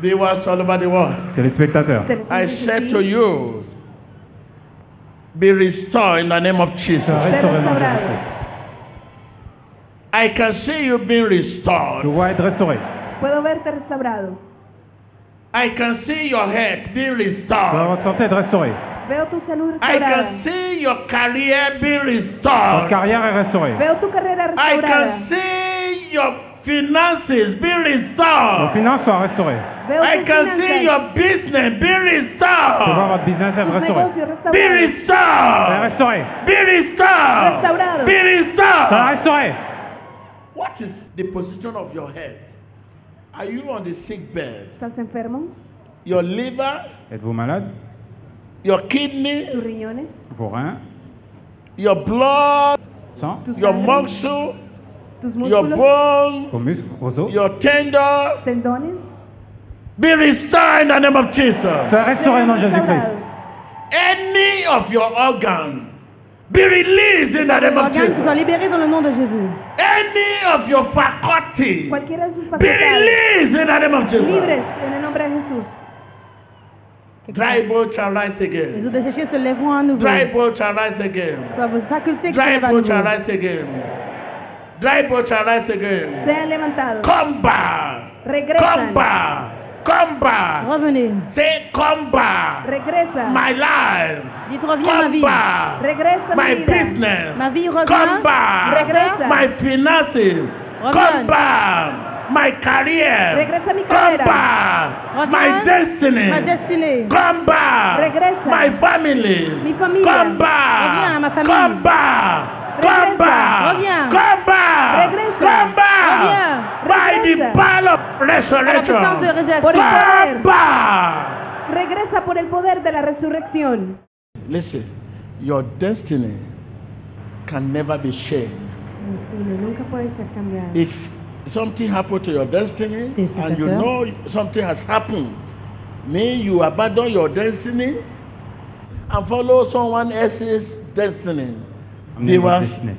Viewers all over the world, Téléspectateurs, I said to you, be restored in the name of Jesus. restauré au nom de restaurado. Jésus-Christ. I can see you being Je restored. vois être restauré. Puedo verte restaurado. I can see your head being Je vois restored. votre santé être restaurée. Veo tu salud restaurada. I can see your career being Votre restored. carrière est restaurée. Veo tu carrera restaurada. I can see your finances being Vos restored. finances sont restaurées. I can see your business being Je vois restored. votre business être tus restauré. negocios Be restored. restauré. Be restored. Restaurados. Be Soyez restored. restauré. What is the position of your head? Are you on the sick bed? ¿Estás enfermo? Your liver, Êtes-vous malade your kidney, ¿Tus riñones? Vos reins, your blood, sang, ¿Tu your sangre? muscle, ¿Tus your bone, vos muscles, vos os. your tender. ¿Tendones? Be restored in the name of Jesus. Soyez restauré au nom de Sean Jésus-Christ. Any of your organ be released in the name of Jesus. soient libérés dans le nom de Jésus. Any of your faculty be released in the name of Jesus. libres en el nombre de Jesús. Dry bone shall rise Les again. eaux desséchées se lèveront à nouveau. Dry bone shall rise again. Vos facultés Dry lèvent à bone shall nouveau. rise again. Dry bone shall rise again. Sean levantados. Come back. Come back. Come back. Revenez. Say, come back. Regresa. My life. Dites reviens ma Come vie. back. Regresa My vida. business. Ma vie Come back. Regresa. My finances. Come Reviens. back. My career. Regresa mi Come carrera. back. My destiny. Ma destinée. Come back. Regresa. My family. Mi familia. Come back. Reviens ma famille. Come back. Come Regresa. back. Power of La puissance de resurrection. résurrection. Por el Come poder. back. Regresa por el poder de la resurrección. Listen, your destiny can never be changed. Tu destino nunca puede ser cambiado. If something happened to your destiny and you know something has happened, may you abandon your destiny and follow someone else's destiny. Amenez votre Viewers, destinée.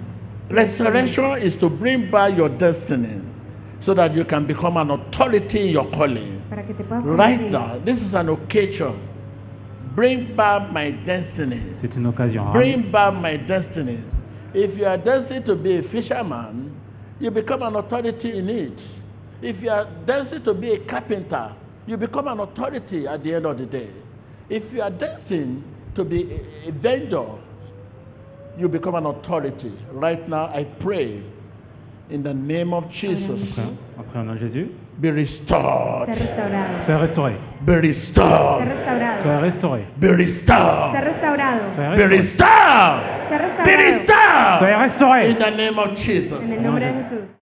restoration is to bring back your destiny so that you can become an authority in your calling. Para que te Right now, this is an occasion. Bring back my destiny. C'est une occasion. rare. Bring back my destiny. If you are destined to be a fisherman, you become an authority in it. If you are destined to be a carpenter, you become an authority at the end of the day. If you are destined to be a, a vendor, you become an authority. Right now, I pray in the name of Jesus, Après, Jésus, be restored. Ser restaurado. soyez restauré. Be Ser restaurado. Restauré. Be restored. Ser restaurado. Soyez Be restauré. restored. Ser Be restored. Restauré. In the name of Jesus. En el nombre de Jesús.